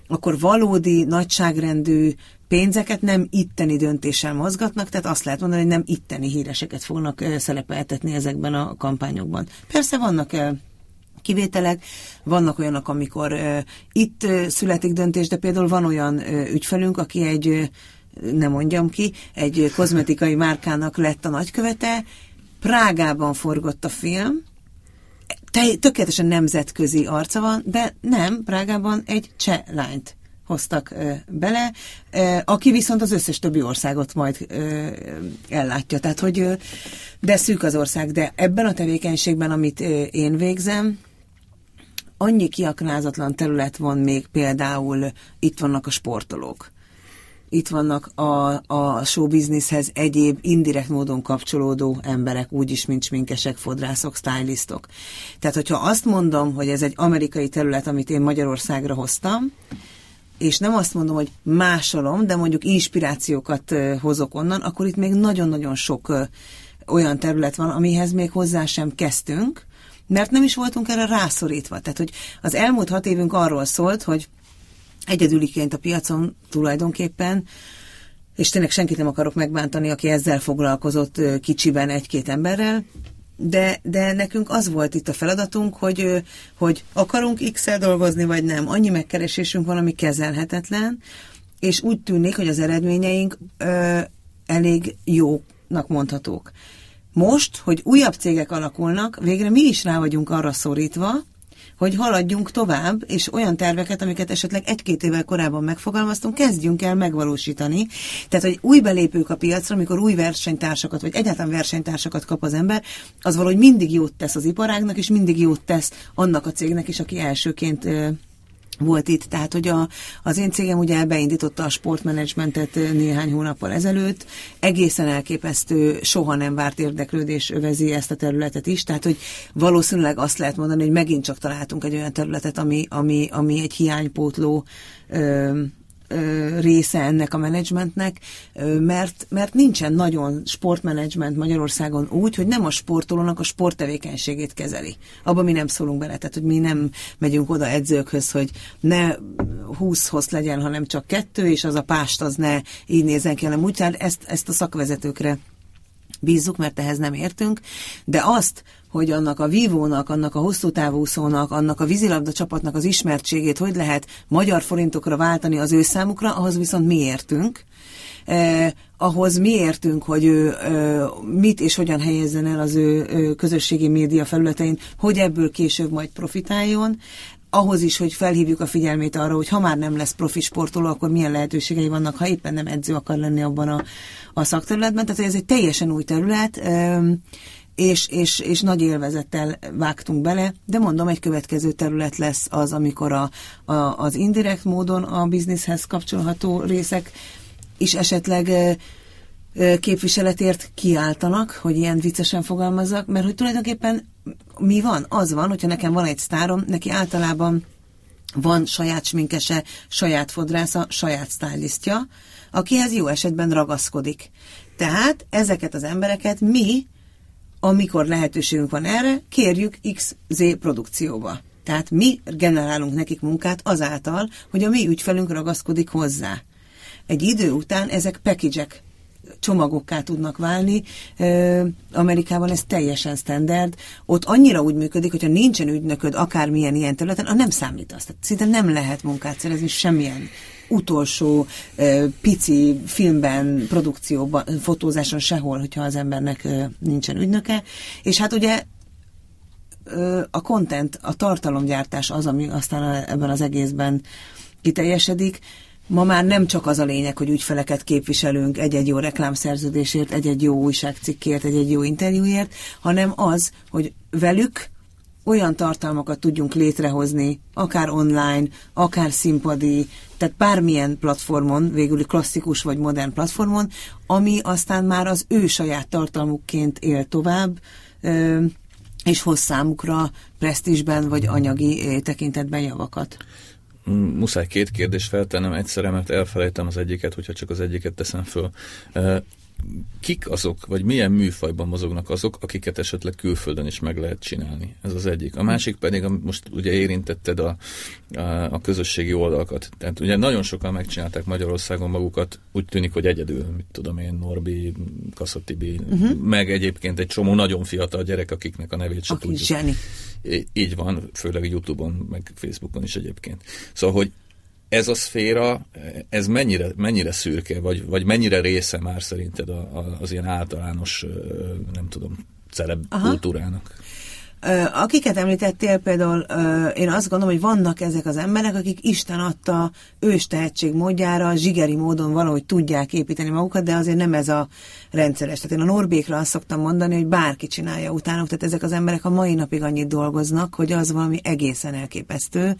akkor valódi, nagyságrendű pénzeket nem itteni döntéssel mozgatnak, tehát azt lehet mondani, hogy nem itteni híreseket fognak szerepeltetni ezekben a kampányokban. Persze vannak kivételek, vannak olyanok, amikor itt születik döntés, de például van olyan uh, ügyfelünk, aki egy, nem mondjam ki, egy kozmetikai márkának lett a nagykövete, Prágában forgott a film, te, tökéletesen nemzetközi arca van, de nem, Prágában egy cseh lányt hoztak ö, bele, ö, aki viszont az összes többi országot majd ö, ellátja. Tehát, hogy ö, de szűk az ország, de ebben a tevékenységben, amit ö, én végzem, annyi kiaknázatlan terület van még például, itt vannak a sportolók. Itt vannak a, a showbizniszhez egyéb indirekt módon kapcsolódó emberek, úgyis, mint sminkesek, fodrászok, stylistok. Tehát, hogyha azt mondom, hogy ez egy amerikai terület, amit én Magyarországra hoztam, és nem azt mondom, hogy másolom, de mondjuk inspirációkat hozok onnan, akkor itt még nagyon-nagyon sok olyan terület van, amihez még hozzá sem kezdtünk, mert nem is voltunk erre rászorítva. Tehát, hogy az elmúlt hat évünk arról szólt, hogy egyedüliként a piacon tulajdonképpen, és tényleg senkit nem akarok megbántani, aki ezzel foglalkozott kicsiben egy-két emberrel, de, de nekünk az volt itt a feladatunk, hogy, hogy akarunk X-el dolgozni, vagy nem. Annyi megkeresésünk van, ami kezelhetetlen, és úgy tűnik, hogy az eredményeink ö, elég jóknak mondhatók. Most, hogy újabb cégek alakulnak, végre mi is rá vagyunk arra szorítva, hogy haladjunk tovább, és olyan terveket, amiket esetleg egy-két évvel korábban megfogalmaztunk, kezdjünk el megvalósítani. Tehát, hogy új belépők a piacra, amikor új versenytársakat, vagy egyáltalán versenytársakat kap az ember, az valahogy mindig jót tesz az iparágnak, és mindig jót tesz annak a cégnek is, aki elsőként volt itt, tehát hogy a, az én cégem ugye beindította a sportmenedzsmentet néhány hónappal ezelőtt, egészen elképesztő, soha nem várt érdeklődés övezi ezt a területet is, tehát hogy valószínűleg azt lehet mondani, hogy megint csak találtunk egy olyan területet, ami, ami, ami egy hiánypótló ö, része ennek a menedzsmentnek, mert, mert nincsen nagyon sportmenedzsment Magyarországon úgy, hogy nem a sportolónak a sporttevékenységét kezeli. Abban mi nem szólunk bele, tehát hogy mi nem megyünk oda edzőkhöz, hogy ne 20 hoz legyen, hanem csak kettő, és az a pást az ne így nézzen ki, hanem úgy, tehát ezt, ezt a szakvezetőkre bízzuk, mert ehhez nem értünk, de azt, hogy annak a vívónak, annak a hosszú távúszónak, annak a vízilabda csapatnak az ismertségét hogy lehet magyar forintokra váltani az ő számukra, ahhoz viszont mi értünk. Eh, ahhoz mi értünk, hogy ő eh, mit és hogyan helyezzen el az ő eh, közösségi média felületein, hogy ebből később majd profitáljon, ahhoz is, hogy felhívjuk a figyelmét arra, hogy ha már nem lesz profi sportoló, akkor milyen lehetőségei vannak, ha éppen nem edző akar lenni abban a, a szakterületben. Tehát ez egy teljesen új terület, és, és, és nagy élvezettel vágtunk bele, de mondom, egy következő terület lesz az, amikor a, a, az indirekt módon a bizniszhez kapcsolható részek is esetleg képviseletért kiáltanak, hogy ilyen viccesen fogalmazzak, mert hogy tulajdonképpen mi van? Az van, hogyha nekem van egy sztárom, neki általában van saját sminkese, saját fodrásza, saját stylistja, akihez jó esetben ragaszkodik. Tehát ezeket az embereket mi, amikor lehetőségünk van erre, kérjük XZ produkcióba. Tehát mi generálunk nekik munkát azáltal, hogy a mi ügyfelünk ragaszkodik hozzá. Egy idő után ezek package csomagokká tudnak válni. Amerikában ez teljesen standard. Ott annyira úgy működik, hogyha nincsen ügynököd akármilyen ilyen területen, a nem számít azt. Tehát szinte nem lehet munkát szerezni semmilyen utolsó pici filmben, produkcióban, fotózáson sehol, hogyha az embernek nincsen ügynöke. És hát ugye a content, a tartalomgyártás az, ami aztán ebben az egészben kiteljesedik. Ma már nem csak az a lényeg, hogy ügyfeleket képviselünk egy-egy jó reklámszerződésért, egy-egy jó újságcikkért, egy-egy jó interjúért, hanem az, hogy velük olyan tartalmakat tudjunk létrehozni, akár online, akár színpadi, tehát bármilyen platformon, végül klasszikus vagy modern platformon, ami aztán már az ő saját tartalmukként él tovább, és hoz számukra presztízsben vagy anyagi tekintetben javakat. Muszáj két kérdést feltennem egyszerre, mert elfelejtem az egyiket, hogyha csak az egyiket teszem föl kik azok, vagy milyen műfajban mozognak azok, akiket esetleg külföldön is meg lehet csinálni. Ez az egyik. A másik pedig, most ugye érintetted a, a, a közösségi oldalakat. Tehát ugye nagyon sokan megcsinálták Magyarországon magukat, úgy tűnik, hogy egyedül, mit tudom én, Norbi, Kasszatibi, uh-huh. meg egyébként egy csomó nagyon fiatal gyerek, akiknek a nevét sem tudjuk. Zseni. Így van, főleg YouTube-on, meg Facebookon is egyébként. Szóval, hogy ez a szféra, ez mennyire, mennyire szürke, vagy, vagy mennyire része már szerinted a, a, az ilyen általános, nem tudom, celeb Aha. kultúrának? Akiket említettél, például én azt gondolom, hogy vannak ezek az emberek, akik Isten adta ős tehetség módjára, zsigeri módon valahogy tudják építeni magukat, de azért nem ez a rendszeres. Tehát én a Norbékra azt szoktam mondani, hogy bárki csinálja utánuk, tehát ezek az emberek a mai napig annyit dolgoznak, hogy az valami egészen elképesztő.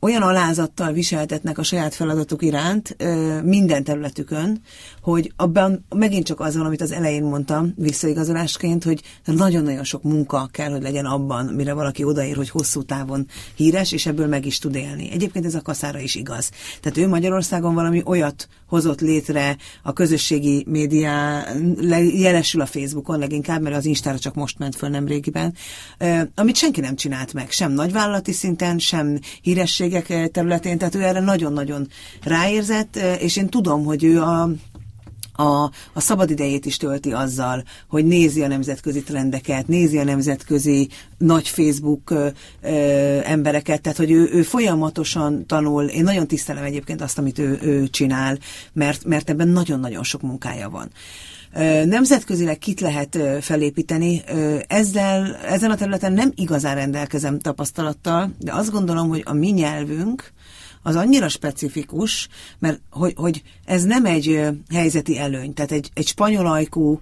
Olyan alázattal viseltetnek a saját feladatuk iránt minden területükön, hogy abban megint csak az van, amit az elején mondtam visszaigazolásként, hogy nagyon-nagyon sok munka kell, hogy legyen abban, mire valaki odaér, hogy hosszú távon híres, és ebből meg is tud élni. Egyébként ez a kaszára is igaz. Tehát ő Magyarországon valami olyat hozott létre a közösségi médiá, jelesül a Facebookon leginkább, mert az Instára csak most ment föl nem régiben, amit senki nem csinált meg, sem nagyvállalati szinten, sem hírességek területén, tehát ő erre nagyon-nagyon ráérzett, és én tudom, hogy ő a a, a szabadidejét is tölti azzal, hogy nézi a nemzetközi trendeket, nézi a nemzetközi nagy Facebook ö, ö, embereket, tehát hogy ő, ő folyamatosan tanul. Én nagyon tisztelem egyébként azt, amit ő, ő csinál, mert, mert ebben nagyon-nagyon sok munkája van. Nemzetközileg kit lehet felépíteni? Ezzel, ezen a területen nem igazán rendelkezem tapasztalattal, de azt gondolom, hogy a mi nyelvünk, az annyira specifikus, mert hogy, hogy ez nem egy helyzeti előny. Tehát egy, egy spanyol ajkú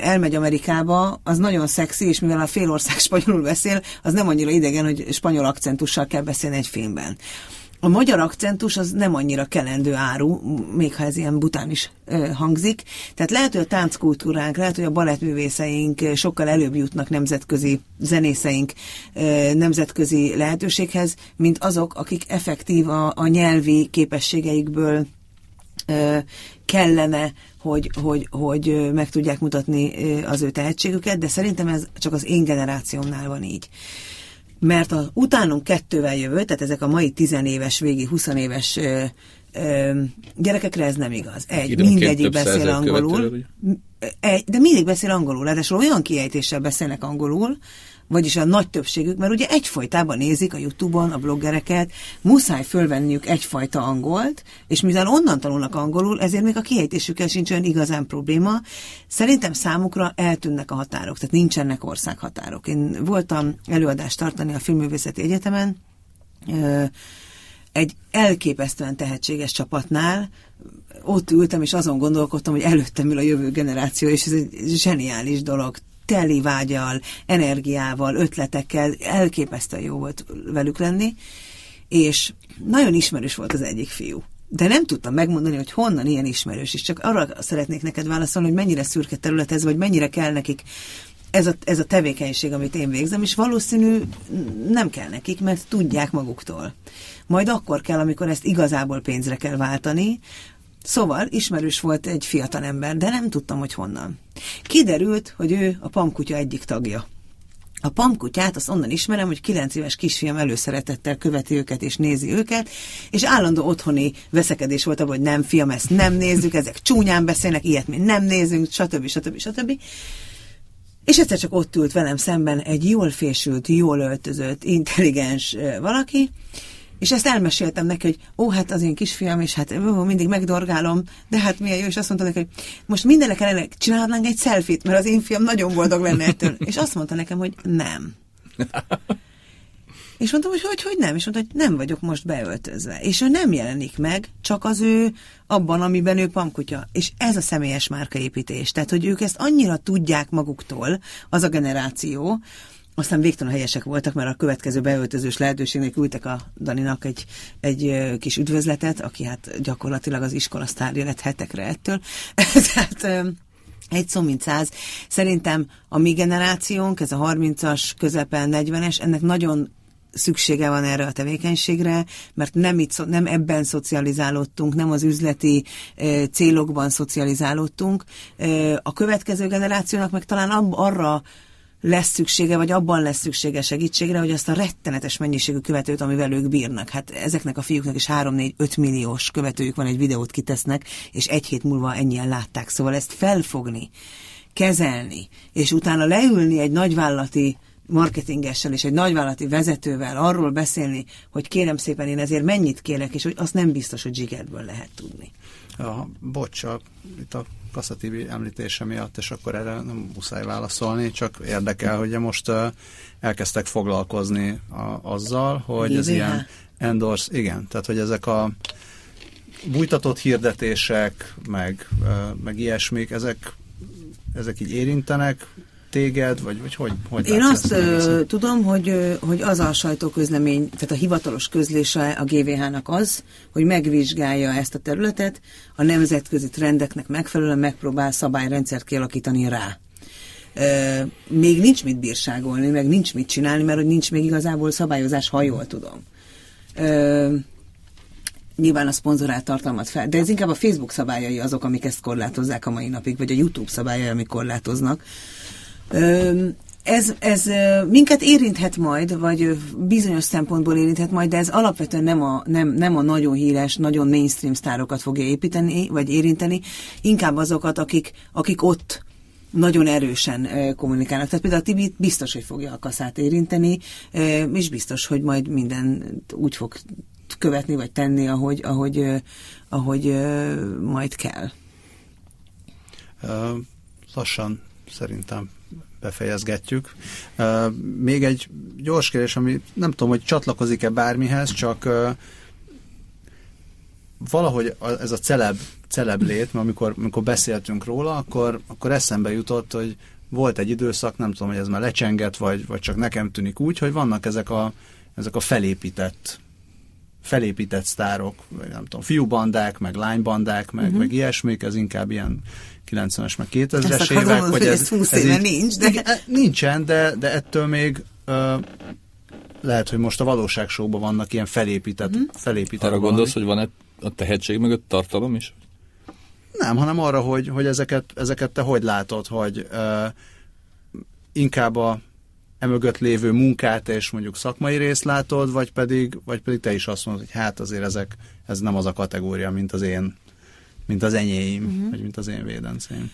elmegy Amerikába, az nagyon szexi, és mivel a fél ország spanyolul beszél, az nem annyira idegen, hogy spanyol akcentussal kell beszélni egy filmben. A magyar akcentus az nem annyira kelendő áru, még ha ez ilyen bután is hangzik. Tehát lehet, hogy a tánckultúránk, lehet, hogy a balettművészeink sokkal előbb jutnak nemzetközi zenészeink nemzetközi lehetőséghez, mint azok, akik effektív a, a nyelvi képességeikből kellene, hogy, hogy, hogy meg tudják mutatni az ő tehetségüket, de szerintem ez csak az én generációmnál van így mert a utánunk kettővel jövő, tehát ezek a mai tizenéves, végi, huszonéves gyerekekre ez nem igaz. Egy, mindegyik beszél angolul, egy, de mindig beszél angolul, ráadásul olyan kiejtéssel beszélnek angolul, vagyis a nagy többségük, mert ugye egyfajtában nézik a Youtube-on a bloggereket, muszáj fölvenniük egyfajta angolt, és mivel onnan tanulnak angolul, ezért még a kiejtésükkel sincs olyan igazán probléma. Szerintem számukra eltűnnek a határok, tehát nincsenek országhatárok. Én voltam előadást tartani a Filmművészeti Egyetemen, egy elképesztően tehetséges csapatnál, ott ültem, és azon gondolkodtam, hogy előttem ül a jövő generáció, és ez egy zseniális dolog teli vágyal, energiával, ötletekkel, elképesztően jó volt velük lenni, és nagyon ismerős volt az egyik fiú. De nem tudtam megmondani, hogy honnan ilyen ismerős, és csak arra szeretnék neked válaszolni, hogy mennyire szürke terület ez, vagy mennyire kell nekik ez a, ez a tevékenység, amit én végzem, és valószínű nem kell nekik, mert tudják maguktól. Majd akkor kell, amikor ezt igazából pénzre kell váltani, Szóval ismerős volt egy fiatal ember, de nem tudtam, hogy honnan. Kiderült, hogy ő a pamkutya egyik tagja. A pamkutyát azt onnan ismerem, hogy 9 éves kisfiam előszeretettel követi őket és nézi őket, és állandó otthoni veszekedés volt abban, hogy nem, fiam, ezt nem nézzük, ezek csúnyán beszélnek, ilyet mi nem nézünk, stb. stb. stb. És egyszer csak ott ült velem szemben egy jól fésült, jól öltözött, intelligens valaki, és ezt elmeséltem neki, hogy ó, hát az én kisfiam, és hát ó, mindig megdorgálom, de hát milyen jó, és azt mondta neki, hogy most mindenek ellenére csinálnánk egy selfit, mert az én fiam nagyon boldog lenne ettől. És azt mondta nekem, hogy nem. És mondtam, hogy hogy, hogy nem? És mondta, hogy nem vagyok most beöltözve. És ő nem jelenik meg, csak az ő abban, amiben ő pamkutya. És ez a személyes márkaépítés. Tehát, hogy ők ezt annyira tudják maguktól, az a generáció, aztán végtelen helyesek voltak, mert a következő beöltözős lehetőségnek ültek a Daninak egy, egy kis üdvözletet, aki hát gyakorlatilag az iskola sztárja lett hetekre ettől. Tehát egy szó mint száz. Szerintem a mi generációnk, ez a 30-as, közepen 40-es, ennek nagyon szüksége van erre a tevékenységre, mert nem, itt, nem ebben szocializálódtunk, nem az üzleti e, célokban szocializálódtunk. E, a következő generációnak meg talán ab, arra lesz szüksége, vagy abban lesz szüksége segítségre, hogy azt a rettenetes mennyiségű követőt, amivel ők bírnak. Hát ezeknek a fiúknak is 3-4-5 milliós követőjük van, egy videót kitesznek, és egy hét múlva ennyien látták. Szóval ezt felfogni, kezelni, és utána leülni egy nagyvállalati marketingessel és egy nagyvállalati vezetővel arról beszélni, hogy kérem szépen én ezért mennyit kérek, és hogy azt nem biztos, hogy zsigerből lehet tudni. Ja, bocs, itt a Kassa TV említése miatt, és akkor erre nem muszáj válaszolni, csak érdekel, hogy most uh, elkezdtek foglalkozni a, azzal, hogy GVH. ez ilyen endorse, igen, tehát hogy ezek a bújtatott hirdetések, meg, uh, meg ilyesmik, ezek, ezek így érintenek, téged, vagy, vagy hogy, hogy Én azt ö, tudom, hogy, hogy az a sajtóközlemény, tehát a hivatalos közlése a GVH-nak az, hogy megvizsgálja ezt a területet, a nemzetközi trendeknek megfelelően megpróbál szabályrendszert kialakítani rá. Ö, még nincs mit bírságolni, meg nincs mit csinálni, mert hogy nincs még igazából szabályozás, ha jól tudom. Ö, nyilván a szponzorált tartalmat fel, de ez inkább a Facebook szabályai azok, amik ezt korlátozzák a mai napig, vagy a YouTube szabályai, amik korlátoznak. Ez, ez minket érinthet majd, vagy bizonyos szempontból érinthet majd, de ez alapvetően nem a, nem, nem a nagyon híres, nagyon mainstream sztárokat fogja építeni, vagy érinteni, inkább azokat, akik, akik ott nagyon erősen kommunikálnak. Tehát például a Tibi biztos, hogy fogja a kaszát érinteni, és biztos, hogy majd minden úgy fog követni, vagy tenni, ahogy, ahogy, ahogy majd kell. lassan szerintem befejezgetjük. Még egy gyors kérdés, ami nem tudom, hogy csatlakozik-e bármihez, csak valahogy ez a celeb, celeb lét, mert amikor, amikor beszéltünk róla, akkor, akkor eszembe jutott, hogy volt egy időszak, nem tudom, hogy ez már lecsengett, vagy, vagy csak nekem tűnik úgy, hogy vannak ezek a, ezek a felépített felépített sztárok, vagy nem tudom, fiúbandák, meg lánybandák, meg, uh-huh. meg ilyesmik, ez inkább ilyen 90-es, meg 2000-es évek. Mondom, hogy ez, ez 20 ez éve így, nincs, de... Nincsen, de, de ettől még ö, lehet, hogy most a valóságsóban vannak ilyen felépített, uh-huh. felépített Arra valami. gondolsz, hogy van-e a tehetség mögött tartalom is? Nem, hanem arra, hogy, hogy ezeket, ezeket te hogy látod, hogy ö, inkább a emögött lévő munkát és mondjuk szakmai részt látod, vagy pedig, vagy pedig te is azt mondod, hogy hát azért ezek, ez nem az a kategória, mint az én, mint az enyéim, uh-huh. vagy mint az én védenceim.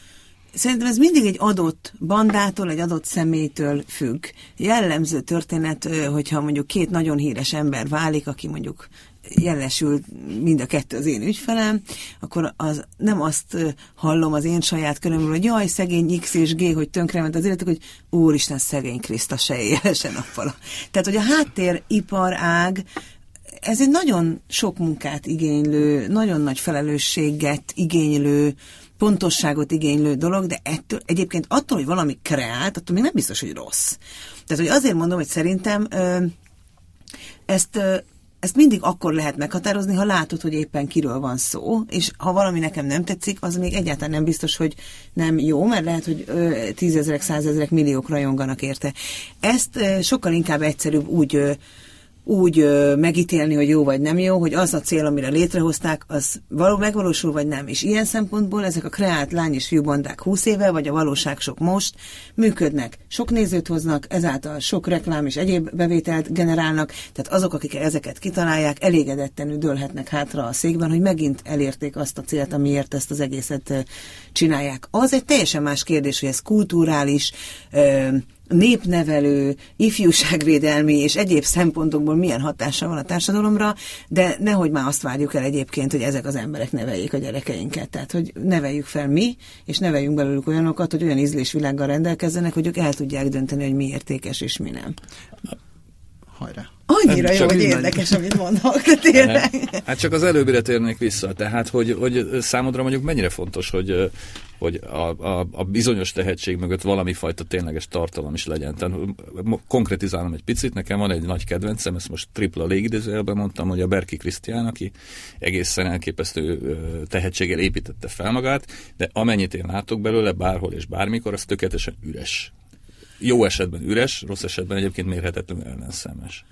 Szerintem ez mindig egy adott bandától, egy adott személytől függ. Jellemző történet, hogyha mondjuk két nagyon híres ember válik, aki mondjuk jelesül mind a kettő az én ügyfelem, akkor az, nem azt hallom az én saját körömről, hogy jaj, szegény X és G, hogy tönkrement az életük, hogy úristen, szegény Kriszta se élesen nappala. Tehát, hogy a háttéripar ág ez egy nagyon sok munkát igénylő, nagyon nagy felelősséget igénylő, pontosságot igénylő dolog, de ettől, egyébként attól, hogy valami kreált, attól még nem biztos, hogy rossz. Tehát, hogy azért mondom, hogy szerintem ö, ezt ö, ezt mindig akkor lehet meghatározni, ha látod, hogy éppen kiről van szó, és ha valami nekem nem tetszik, az még egyáltalán nem biztos, hogy nem jó, mert lehet, hogy ö, tízezerek, százezerek, milliók rajonganak érte. Ezt ö, sokkal inkább egyszerűbb úgy ö, úgy ö, megítélni, hogy jó vagy nem jó, hogy az a cél, amire létrehozták, az való megvalósul vagy nem. És ilyen szempontból ezek a kreált lány és fiúbandák 20 éve, vagy a valóság sok most működnek. Sok nézőt hoznak, ezáltal sok reklám és egyéb bevételt generálnak, tehát azok, akik ezeket kitalálják, elégedetten dőlhetnek hátra a székben, hogy megint elérték azt a célt, amiért ezt az egészet csinálják. Az egy teljesen más kérdés, hogy ez kulturális, népnevelő, ifjúságvédelmi és egyéb szempontokból milyen hatása van a társadalomra, de nehogy már azt várjuk el egyébként, hogy ezek az emberek neveljék a gyerekeinket. Tehát, hogy neveljük fel mi, és neveljünk belőlük olyanokat, hogy olyan ízlésvilággal rendelkezzenek, hogy ők el tudják dönteni, hogy mi értékes és mi nem. Hajrá! Annyira jó, hogy érdekes, amit mondok, tényleg. Hát csak az előbbire térnék vissza, tehát hogy, hogy számodra mondjuk mennyire fontos, hogy hogy a, a, a bizonyos tehetség mögött valami fajta tényleges tartalom is legyen. Tehát konkretizálom egy picit, nekem van egy nagy kedvencem, ezt most tripla légidőzőjelben mondtam, hogy a Berki Krisztián, aki egészen elképesztő tehetséggel építette fel magát, de amennyit én látok belőle bárhol és bármikor, az tökéletesen üres. Jó esetben üres, rossz esetben egyébként mérhetetlenül ellenszemes.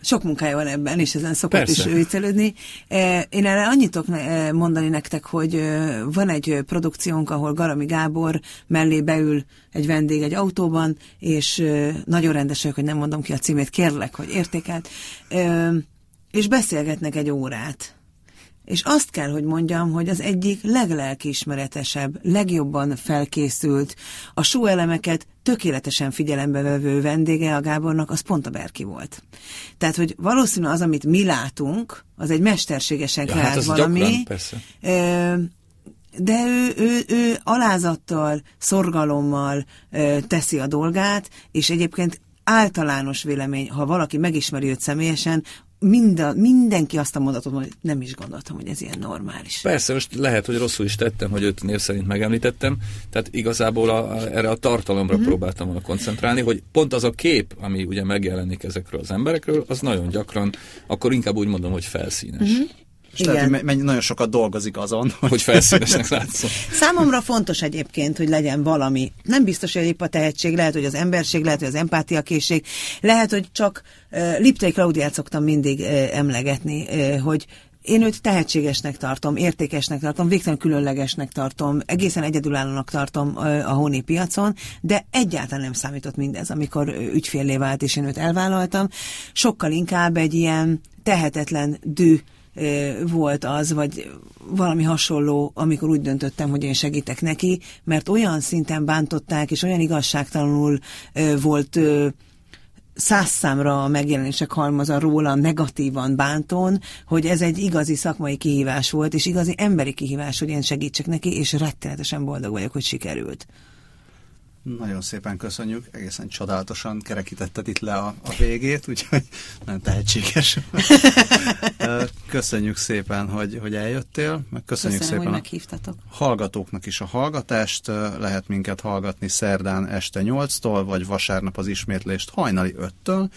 Sok munkája van ebben, és ezen szokott Persze. is viccelődni. E, én erre annyit tudok e, mondani nektek, hogy e, van egy produkciónk, ahol Garami Gábor mellé beül egy vendég egy autóban, és nagyon rendesek, hogy nem mondom ki a címét, kérlek, hogy értékelt, és beszélgetnek egy órát és azt kell, hogy mondjam, hogy az egyik leglelkiismeretesebb, legjobban felkészült, a elemeket tökéletesen figyelembe vevő vendége a Gábornak, az pont a Berki volt. Tehát, hogy valószínű az, amit mi látunk, az egy mesterségesen ja, kreált hát valami. Gyakran, persze. de ő, ő, ő alázattal, szorgalommal teszi a dolgát, és egyébként általános vélemény, ha valaki megismeri őt személyesen, minden, mindenki azt a mondatot hogy nem is gondoltam, hogy ez ilyen normális. Persze, most lehet, hogy rosszul is tettem, hogy őt név szerint megemlítettem, tehát igazából a, a, erre a tartalomra uh-huh. próbáltam volna koncentrálni, hogy pont az a kép, ami ugye megjelenik ezekről az emberekről, az nagyon gyakran, akkor inkább úgy mondom, hogy felszínes. Uh-huh. És Igen. lehet, hogy nagyon sokat dolgozik azon. Hogy felszínesnek látszom. Számomra fontos egyébként, hogy legyen valami. Nem biztos, hogy épp a tehetség, lehet, hogy az emberség, lehet, hogy az empátiakészség, lehet, hogy csak uh, Liptai Klaudiát szoktam mindig uh, emlegetni, uh, hogy én őt tehetségesnek tartom, értékesnek tartom, végtelen különlegesnek tartom, egészen egyedülállónak tartom a hóni piacon, de egyáltalán nem számított mindez, amikor ügyféllé vált, és én őt elvállaltam. Sokkal inkább egy ilyen tehetetlen dű volt az, vagy valami hasonló, amikor úgy döntöttem, hogy én segítek neki, mert olyan szinten bántották, és olyan igazságtalanul volt száz számra a megjelenések halmaza róla negatívan bántón, hogy ez egy igazi szakmai kihívás volt, és igazi emberi kihívás, hogy én segítsek neki, és rettenetesen boldog vagyok, hogy sikerült. Nagyon szépen köszönjük, egészen csodálatosan kerekítetted itt le a, a végét, úgyhogy nagyon tehetséges. köszönjük szépen, hogy, hogy eljöttél, meg köszönjük Köszönöm, szépen hogy meghívtatok. a hallgatóknak is a hallgatást. Lehet minket hallgatni szerdán este 8-tól, vagy vasárnap az ismétlést hajnali 5-től,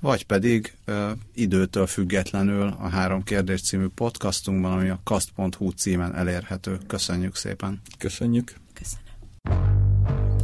vagy pedig ö, időtől függetlenül a Három Kérdés című podcastunkban, ami a kast.hu címen elérhető. Köszönjük szépen. Köszönjük. Köszönöm.